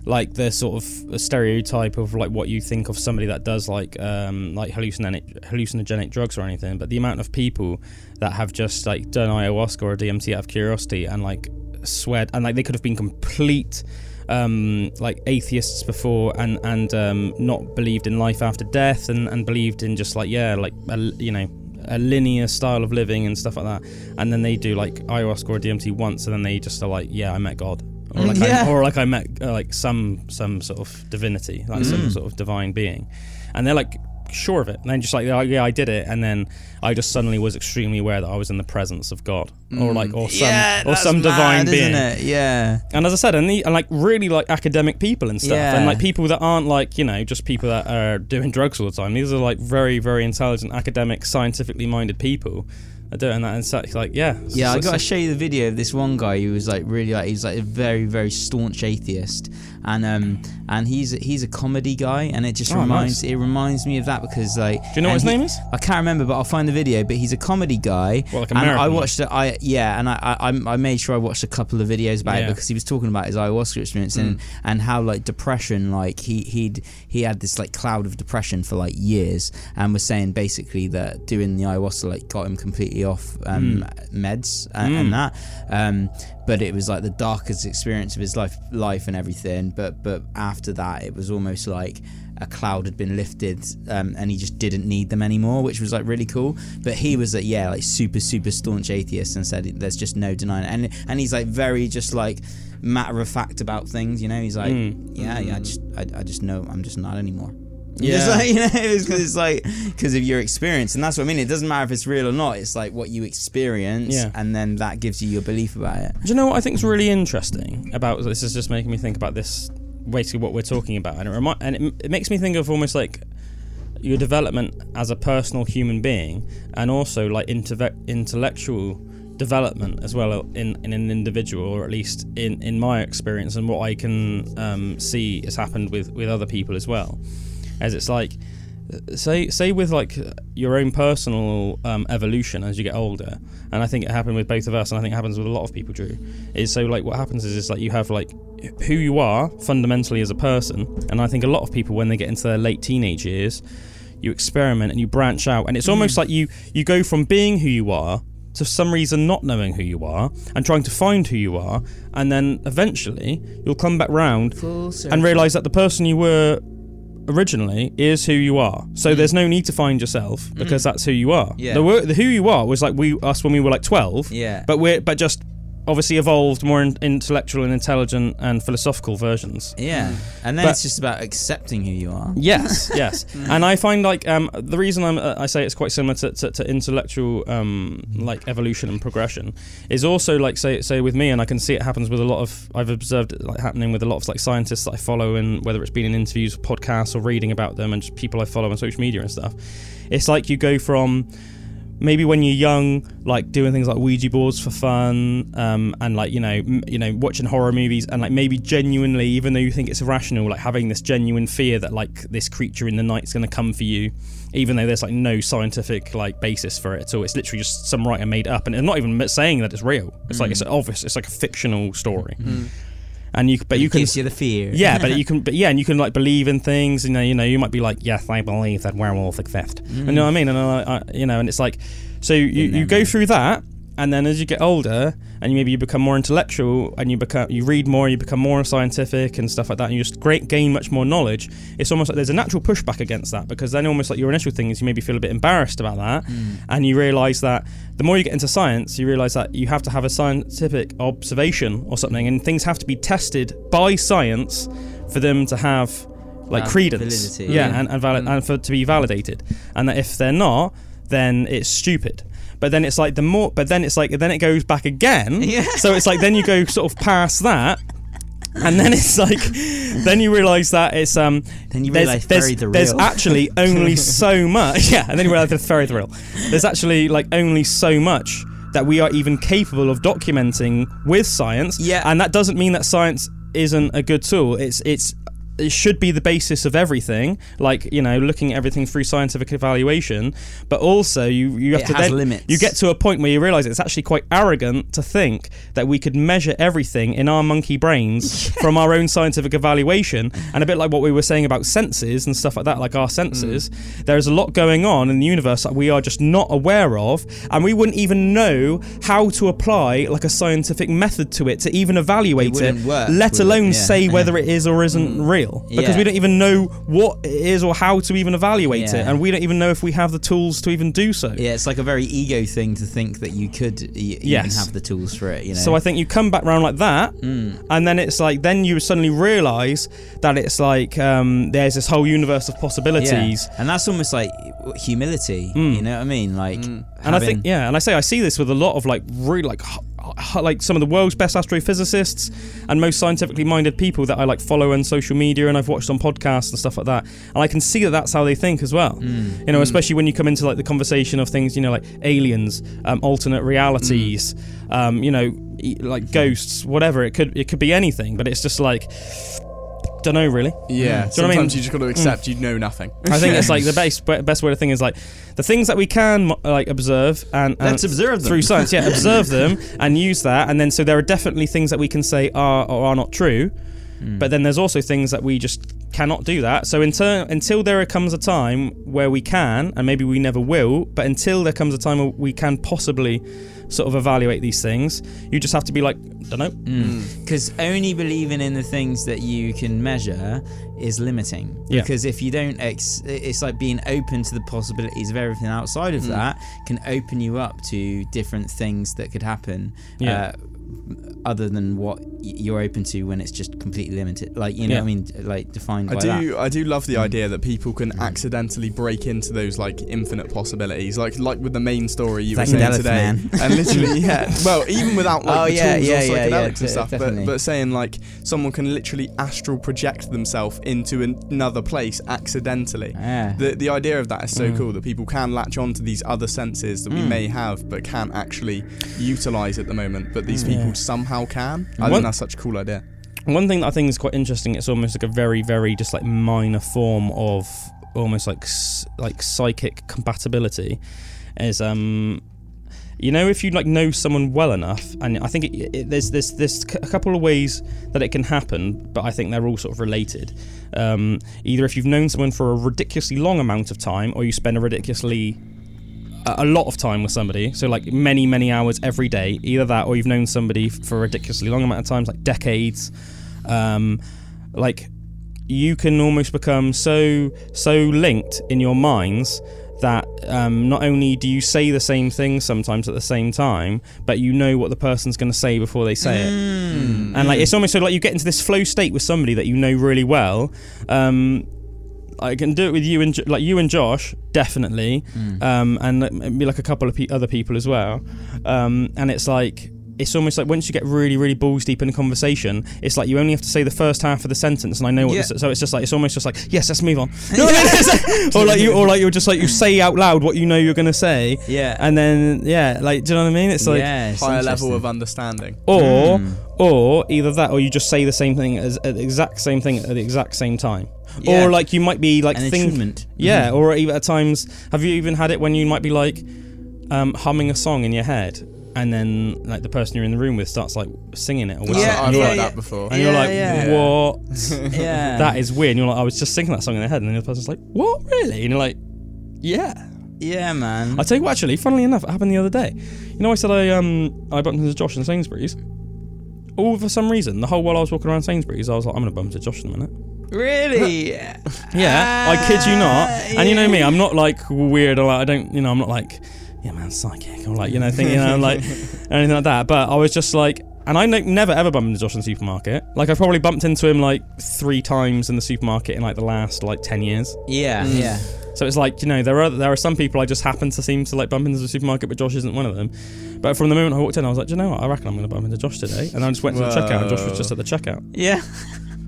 like the sort of stereotype of like what you think of somebody that does like um, like hallucinogenic hallucinogenic drugs or anything, but the amount of people that have just like done ayahuasca or DMT out of curiosity and like sweat and like they could have been complete um, like atheists before and and um, not believed in life after death and, and believed in just like yeah like a, you know a linear style of living and stuff like that. And then they do like ayahuasca or DMT once and then they just are like yeah I met God or like Yeah. I, or like I met uh, like some some sort of divinity like some Mm. sort of divine being and they're like sure of it. And then just like, yeah, yeah, I did it, and then I just suddenly was extremely aware that I was in the presence of God, or like, or some, yeah, or some divine mad, being. isn't it? Yeah. And as I said, and, the, and like really like academic people and stuff, and like people that aren't like you know just people that are doing drugs all the time. These are like very very intelligent, academic, scientifically minded people. That do it, and that and it's like yeah, Yeah, I got to show you the video of this one guy who was like really like he's like a very very staunch atheist, and um and he's he's a comedy guy, and it just Oh, reminds nice. it reminds me of that because like Do you know what his he- name is? I can't remember, but I'll find the video. But he's a comedy guy. Well, like and I watched it. I yeah, and I, I I- I made sure I watched a couple of videos about Yeah. it because he was talking about his ayahuasca experience and and how like depression, like he he'd he had this like cloud of depression for like years, and was saying basically that doing the ayahuasca like got him completely off um, meds and, and that. Um, but it was like the darkest experience of his life, life and everything. But but after that, it was almost like a cloud had been lifted, um, and he just didn't need them anymore, which was like really cool. But he was like yeah, like super super staunch atheist, and said there's just no denying it. And and he's like very just like matter of fact about things. You know, he's like yeah yeah, I just I, I just know I'm just not anymore. Yeah. Just like, you know, it's, it's like because of your experience, and that's what I mean. It doesn't matter if it's real or not. It's like what you experience, Yeah. and then that gives you your belief about it. Do you know what I think is really interesting about this? Is just making me think about this, basically what we're talking about, and it remi- and it, it makes me think of almost like your development as a personal human being, and also like interve- intellectual development as well in, in an individual, or at least in, in my experience and what I can um, see has happened with, with other people as well. As it's like, say say with like your own personal um, evolution as you get older and i think it happened with both of us and i think it happens with a lot of people drew is so like what happens is, is like you have like who you are fundamentally as a person and i think a lot of people when they get into their late teenage years you experiment and you branch out and it's almost like you you go from being who you are to some reason not knowing who you are and trying to find who you are and then eventually you'll come back round and realize that the person you were originally is who you are. So there's no need to find yourself because that's who you are. Mm. Yeah. The, the who you are was like we us when we were like 12. Yeah. But we're but just obviously evolved more in, intellectual and intelligent and philosophical versions. Yeah, and then But- it's just about accepting who you are. Yes, yes, and I find like um, the reason I'm, uh, I say it's quite similar to, to, to intellectual um, like evolution and progression is also like say say with me, and I can see it happens with a lot of I've observed it like happening with a lot of like scientists that I follow, and whether it's been in interviews, podcasts, or reading about them, and just people I follow on social media and stuff. It's like you go from maybe when you're young, like doing things like Ouija boards for fun, um, and like you know, m- you know, watching horror movies, and like maybe genuinely, even though you think it's irrational, like having this genuine fear that like this creature in the night's going to come for you, even though there's like no scientific like basis for it at all. It's literally just some writer made up, and I'm not even saying that it's real. It's like it's obvious. It's like a fictional story, and you, but you can gives you the fear. yeah, but you can, but yeah, and you can like believe in things. You know, you know, you might be like, yes, I believe that werewolf exist. You know what I mm. mean? And I, I, you know, and it's like, so you, you go through that, and then as you get older, and maybe you become more intellectual, and you become, you read more, you become more scientific and stuff like that, and you just great gain much more knowledge. It's almost like there's a natural pushback against that because then almost like your initial thing is you maybe feel a bit embarrassed about that, mm. and you realize that the more you get into science, you realize that you have to have a scientific observation or something, and things have to be tested by science for them to have like credence, validity, yeah, yeah. and and, valid, mm. and for to be validated, and that if they're not, then it's stupid. But then it's like the more, but then it's like then it goes back again. Yeah. So it's like then you go sort of past that. And then it's like, then you realise that it's um. Then you realise there's, Ferry the there's actually only so much. Yeah, and then you realise there's Ferry the real. There's actually like only so much that we are even capable of documenting with science. Yeah. And that doesn't mean that science isn't a good tool. It's it's it should be the basis of everything. Like you know, looking at everything through scientific evaluation. But also, you you have It to has then limits. you get to a point where you realise it's actually quite arrogant to think that we could measure everything in our monkey brains from our own scientific evaluation. And a bit like what we were saying about senses and stuff like that, like our senses, Mm. there's a lot going on in the universe that we are just not aware of, and we wouldn't even know how to apply like a scientific method to it to even evaluate it, wouldn't work, let would it? alone Yeah. say whether it is or isn't real. Fail because Yeah. we don't even know what it is or how to even evaluate it, and we don't even know if we have the tools to even do so. Yeah, it's like a very ego thing to think that you could y- even Yes. have the tools for it. You know. So I think you come back round like that, Mm. and then it's like then you suddenly realise that it's like um, there's this whole universe of possibilities. Yeah. And that's almost like humility. Mm. You know what I mean? Like, And I think yeah, and I say I see this with a lot of like really like h- h- like some of the world's best astrophysicists and most scientifically minded people that I like follow on social media and I've watched on podcasts and stuff like that. And I can see that that's how they think as well. Mm. You know, especially when you come into like the conversation of things, you know, like aliens, um, alternate realities, um, you know, like ghosts, whatever. It could it could be anything, but it's just like don't know really. Yeah, mm. Do you know what I sometimes mean? you just got to accept mm. you know nothing. I think it's like the best best way to think is like the things that we can like observe and, and Let's observe them. through science. Yeah, observe them and use that, and then so there are definitely things that we can say are or are not true, Hmm. but then there's also things that we just cannot do that. So until until there comes a time where we can, and maybe we never will, but until there comes a time where we can possibly sort of evaluate these things, you just have to be like, don't know. Because only believing in the things that you can measure is limiting. Yeah. Because if you don't, ex- it's like being open to the possibilities of everything outside of that can open you up to different things that could happen. Yeah. Uh, other than what you're open to when it's just completely limited, like you know, Yeah. what I mean, like defined I by do that. I do love the idea that people can accidentally break into those like infinite possibilities, like like with the main story you were saying today, man. and literally yeah, well even without like Oh, the yeah, tools yeah, or yeah, psychedelics yeah, and stuff, but definitely. but saying like someone can literally astral project themselves into an- another place accidentally. Yeah. The the idea of that is so Mm. cool that people can latch on to these other senses that we Mm. may have but can't actually utilize at the moment, but these Mm. People somehow can. I One- think that's such a cool idea. One thing that I think is quite interesting, it's almost like a very, very just like minor form of almost like s- like psychic compatibility, is um, you know, if you like know someone well enough, and I think it, it, there's there's there's c- a couple of ways that it can happen, but I think they're all sort of related. Um, either if you've known someone for a ridiculously long amount of time, or you spend a ridiculously a lot of time with somebody, so like many, many hours every day. Either that, or you've known somebody for a ridiculously long amount of times, like decades. Um, like you can almost become so so linked in your minds that um, not only do you say the same thing sometimes at the same time, but you know what the person's going to say before they say it. Mm. And like it's almost so like you get into this flow state with somebody that you know really well. Um, I can do it with you and like you and Josh definitely, um, and like, maybe like a couple of pe- other people as well. Um, and it's like it's almost like once you get really really balls deep in a conversation, it's like you only have to say the first half of the sentence, and I know what. Yeah. The, so it's just like it's almost just like yes, let's move on. You know what I mean? It's like- or like you or like you're just like you say out loud what you know you're gonna say, Yeah. and then yeah, like do you know what I mean? It's like yeah, it's Higher level of understanding. or Mm. or either that or you just say the same thing as the exact same thing at the exact same time Yeah. or like you might be like An think attunement. yeah or even at times have you even had it when you might be like um, humming a song in your head and then like the person you're in the room with starts like singing it or whatever Yeah, I've yeah, heard yeah. that before. and you're like yeah. what yeah. that is weird and you're like I was just singing that song in their head and then the person's like what really and you're like yeah yeah, man. I tell you what, actually, funnily enough, it happened the other day. You know, I said I um I bumped into Josh in Sainsbury's. All for some reason, the whole while I was walking around Sainsbury's, I was like, I'm gonna bump into Josh in a minute. really? Yeah, I kid you not. And you know me, I'm not like weird or like I don't, you know, I'm not like, yeah, man, psychic or like you know, thinking, you know, like anything like that. But I was just like, and I no- never ever bumped into Josh in the supermarket. Like I've probably bumped into him like three times in the supermarket in like the last like ten years. Yeah, mm. yeah. So it's like you know there are there are some people I just happen to seem to like bump into the supermarket, but Josh isn't one of them. But from the moment I walked in, I was like, you know what? I reckon I'm going to bump into Josh today. And I just went to the checkout, and Josh was just at the checkout. Yeah.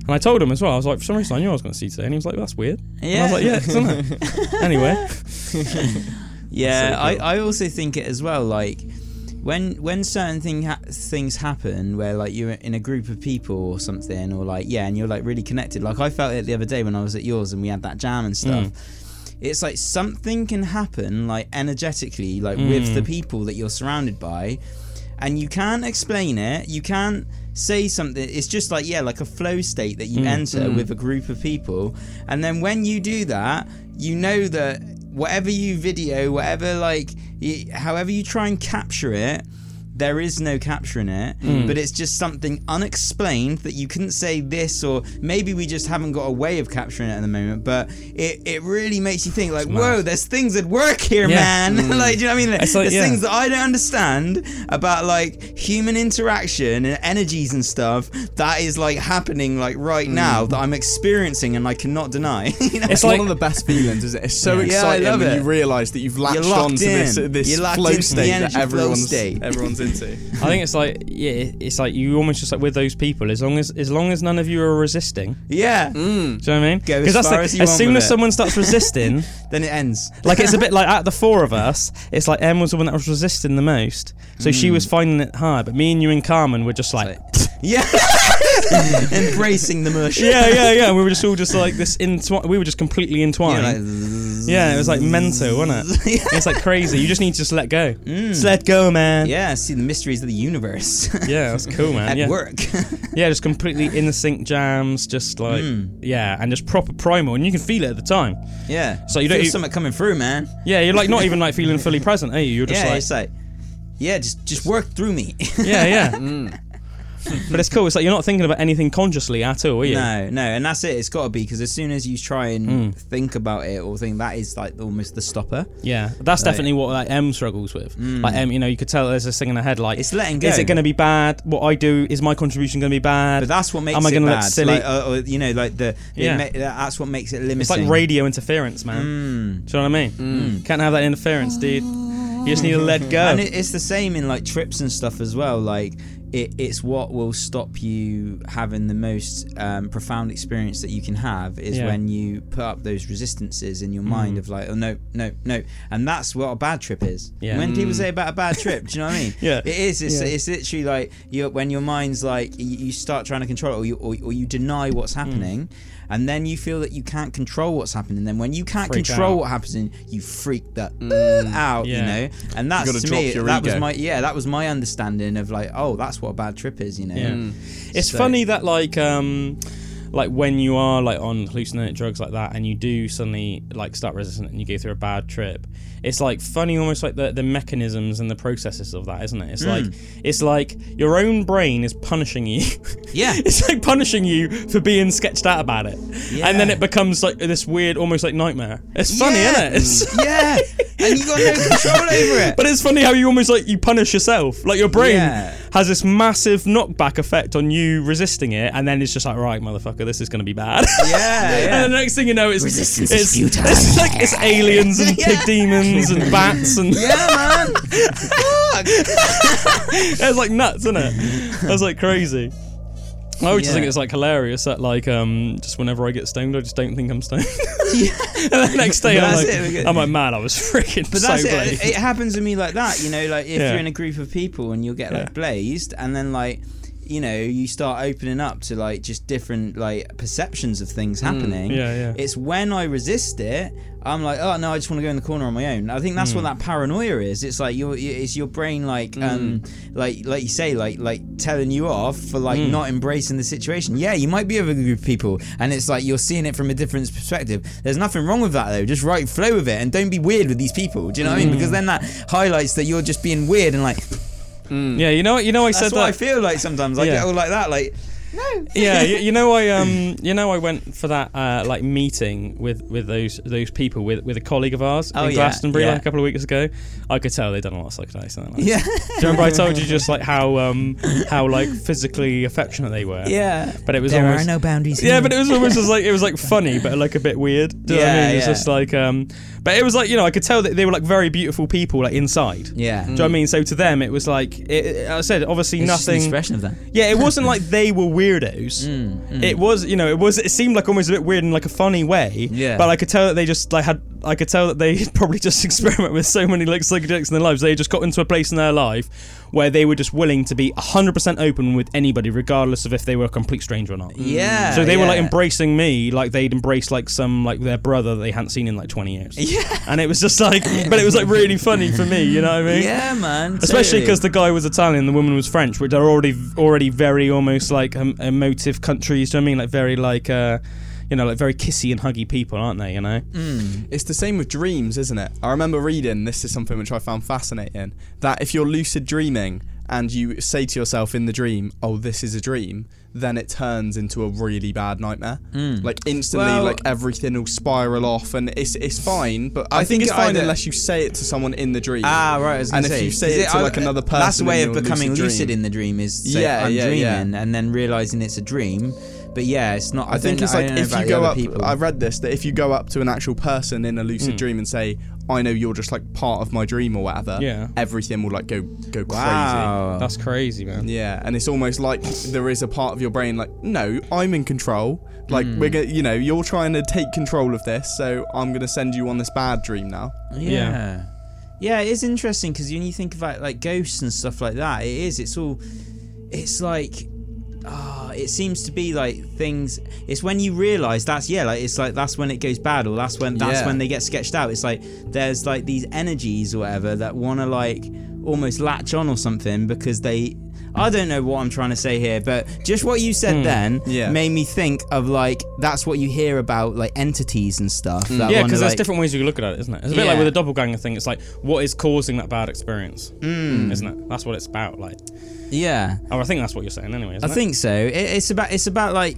And I told him as well. I was like, for some reason I knew I was going to see today, and he was like, well, That's weird. And I was like, Yeah, isn't it? anyway, Yeah, So I, cool. I also think it as well. Like when when certain thing ha- things happen, where like you're in a group of people or something, or like yeah, and you're like really connected. Like I felt it the other day when I was at yours and we had that jam and stuff. It's like something can happen, like energetically, like with the Mm. people that you're surrounded by, and you can't explain it. You can't say something. It's just like yeah, like a flow state that you Mm. enter Mm. with a group of people, and then when you do that, you know that whatever you video, whatever like, however you try and capture it, there is no capturing it, Hmm. but it's just something unexplained that you couldn't say this, or maybe we just haven't got a way of capturing it at the moment. But it, it really makes you think, like, whoa, there's things at work here, Yeah. man. like, do you know what I mean? Like, there's yeah. things that I don't understand about like human interaction and energies and stuff that is like happening like right now that I'm experiencing and I cannot deny. you know? It's like- one of the best feelings, isn't it? It's so Yeah, exciting when it. you realise that you've latched locked onto this in. this flow the state that everyone's state. everyone's into. I think it's like yeah, it's like you almost just like with those people as long as as long as none of you are resisting. yeah. Mm. Do you know what I mean? Go as far like, as you as want soon with as it. someone starts resisting, Then it ends. like it's a bit like at the four of us, it's like Em was the one that was resisting the most, so she was mm. finding it hard. But me and you and Carmen were just like, Yeah. Embracing the mush. yeah, yeah, yeah. We were just all just like this entwined. We were just completely Yeah, entwined. like, Yeah, it was like mental, wasn't it? Yeah. It's like crazy. You just need to just let go. Just let go, man. Yeah, see the mysteries of the universe. Yeah, that's cool, man. At yeah. work. Yeah, just completely in the sync jams, just like Mm. yeah, and just proper primal, and you can feel it at the time. yeah. So you don't Feel something coming through, man. Yeah, you're like not even like feeling fully present, are you? You're just yeah, like it's like, yeah, just just work through me. yeah, yeah. But it's cool. It's like you're not thinking about anything consciously at all, are you? No, no, and that's it. It's got to be because as soon as you try and Mm. think about it or think that is like almost the stopper. Yeah, that's Right. definitely what like M struggles with. Like M, you know, you could tell there's this thing in her head. Like, It's letting go. is it going to be bad? What I do is my contribution going to be bad? But that's what makes Am I it gonna bad. look silly? Like, uh, or, you know, like the, the Yeah. ma- that's what makes it limiting. it's like radio interference, man. Mm. Do you know what I mean? Can't have that interference, dude. You just need to let go. And it's the same in like trips and stuff as well. Like it, it's what will stop you having the most um, profound experience that you can have is Yeah. Mm. when you put up those resistances in your mind of like, oh no, no, no, and that's what a bad trip is. Yeah. When people say about a bad trip, do you know what I mean? Yeah. It is. It's, Yeah. it's literally like you when your mind's like you, you start trying to control it or you or, or you deny what's Mm. Happening. And then you feel that you can't control what's happening. And then when you can't Freak control out. what happens, in, you freak the out. Yeah. You know, and that's gotta me your that was my yeah that was my understanding of like oh that's what a bad trip is you know Yeah. It's So- funny that like um like when you are like on hallucinogenic drugs like that and you do suddenly like start resistant and you go through a bad trip it's like funny almost like the, the mechanisms and the processes of that isn't it? It's like hmm. it's like your own brain is punishing you. Yeah. it's like punishing you for being sketched out about it. And then it becomes like this weird almost like nightmare. It's funny yeah. isn't it? It's yeah and you got no control over it But it's funny how you almost like you punish yourself. Like your brain Yeah. has this massive knockback effect on you resisting it, and then it's just like, right, motherfucker, this is gonna be bad. yeah and the next thing you know, it's Resistance it's, is futile. it's like it's aliens and Yeah. pig demons and bats and yeah man Fuck. it's like nuts, isn't it? That's like crazy. I always just think it's like hilarious that like um just whenever I get stoned, I just don't think I'm stoned. yeah. and the next day I'm like, it, I'm like, man, I was freaking But so that's blazed. it. It happens to me like that, you know. Like if Yeah. you're in a group of people and you'll get Yeah. like blazed, and then like you know you start opening up to like just different like perceptions of things happening. Mm. Yeah, yeah. It's when I resist it, I'm like, oh no, I just want to go in the corner on my own. I think that's Mm. what that paranoia is. It's like your, it's your brain like, um, like, like you say, like, like telling you off for like Mm. not embracing the situation. Yeah, you might be with a group of people, and it's like you're seeing it from a different perspective. There's nothing wrong with that though. Just right flow with it, and don't be weird with these people. Do you know what I mean? Mm. Because then that highlights that you're just being weird and like. Mm. yeah, you know what? You know I That's said what that. I feel like sometimes. I Yeah. get all like that, like. Yeah, you, you know I um you know I went for that uh, like meeting with with those those people with with a colleague of ours Oh, in yeah, Glastonbury yeah. like a couple of weeks ago. I could tell they'd done a lot of psychedelics. and that, Like. Yeah. Do you remember I told you just like how um how like physically affectionate they were? yeah. But it was there almost are no boundaries. yeah, here. but it was almost just like it was like funny, but like a bit weird. Do you know what I Yeah, mean? It's yeah. just like um, but it was like you know I could tell that they were like very beautiful people like inside. Yeah. Do you know what I mean? So to them, it was like it, it- I said, obviously It's just an nothing. expression of that. Yeah, it wasn't like they were weirdos. Mm, It was, you know, it was. It seemed like almost a bit weird in like a funny way. Yeah. But I could tell that they just like had. I could tell that they probably just experiment with so many like psychedelics in their lives. They just got into a place in their life where they were just willing to be 100% open with anybody, regardless of if they were a complete stranger or not. Yeah. So they were like embracing me like they'd embrace like some like their brother that they hadn't seen in like 20 years. Yeah. And it was just like, but it was like really funny for me, you know what I mean? Yeah, man. Especially because the guy was Italian, the woman was French, which are already already very almost like um, emotive countries. Do you know what I mean? Like very like uh, you know, like very kissy and huggy people, aren't they? You know? Mm. It's the same with dreams, isn't it? I remember reading, this is something which I found fascinating, that if you're lucid dreaming and you say to yourself in the dream, "Oh, this is a dream," then it turns into a really bad nightmare. Like instantly, Well- like everything will spiral off, and it's it's fine. But I, I think, think it's fine either- unless you say it to someone in the dream. Ah, right. I was And gonna if you say it to, I- like, another person, that's a way of becoming lucid lucid in the dream is say, Yeah, I'm yeah, dreaming, yeah. and then realizing it's a dream. But yeah, it's not. I, I think don't- it's like if you go up. people. I've read this that if you go up to an actual person in a lucid Mm. dream and say, "I know you're just like part of my dream" or whatever, Yeah. everything will like go go crazy. wow. That's crazy, man. Yeah, and it's almost like there is a part of your brain like, no, I'm in control. Like Hmm. we're gonna, you know, you're trying to take control of this, so I'm gonna send you on this bad dream now. Yeah. Yeah, it is interesting because when you think about like ghosts and stuff like that, it is. It's all. It's like. Ah, it seems to be like things. It's when you realise that's yeah, like it's like that's when it goes bad, or that's when that's Yeah. when they get sketched out. It's like there's like these energies or whatever that want to like almost latch on or something because they. I don't know what I'm trying to say here, but just what you said then Yeah. made me think of like that's what you hear about like entities and stuff. That Yeah, wanna, because there's like, different ways you can look at it, isn't it? It's a bit like Yeah. with a doppelganger thing. It's like, what is causing that bad experience? Mm. Isn't it? That's what it's about. Like, Yeah. oh, I think that's what you're saying anyway. Isn't I it? think so. It, it's about it's about like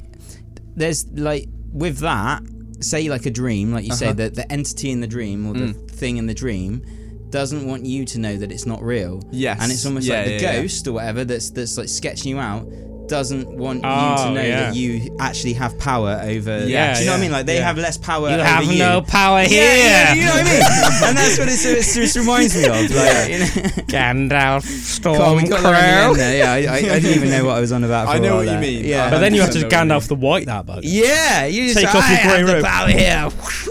there's like with that say like a dream, like you say Uh-huh. that the entity in the dream or the thing in the dream doesn't want you to know that it's not real. Yes. and it's almost Yeah, like the yeah, yeah. ghost or whatever that's that's like sketching you out doesn't want you Oh, to know yeah. that you actually have power over. Yeah, do you know what I mean? Like they yeah. have less power. You over have you. Have no power Yeah, here. yeah, you know what I mean? and that's what it, it just reminds me of. Like, you know? Gandalf, Come on, we got that on the end Stormcrow. Yeah, I, I, I didn't even know what I was on about. For I know what you mean. Yeah, But then you have to 100% know what you Gandalf the White that bug. Yeah, you just Take off your grey robe." power here.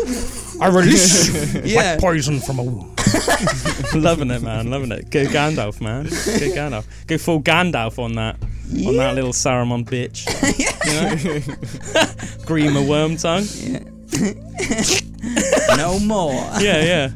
I release you Yeah. like poison from a wound. loving it, man. Loving it. Go Gandalf, man. Go Gandalf. Go full Gandalf on that. On that little Saruman bitch. You know? Grima Wormtongue. Yeah. no more. Yeah, yeah.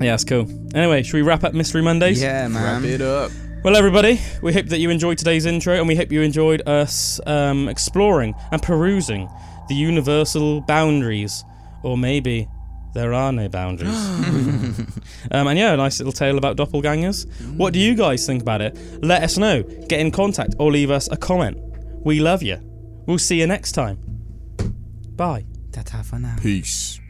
Yeah, that's cool. Anyway, should we wrap up Mystery Mondays? Yeah, man. Wrap it up. Well, everybody, we hope that you enjoyed today's intro, and we hope you enjoyed us um, exploring and perusing the universal boundaries, or maybe there are no boundaries. um, and yeah, a nice little tale about doppelgangers. What do you guys think about it? Let us know. Get in contact or leave us a comment. We love you. We'll see you next time. Bye. Ta-ta for now. Peace.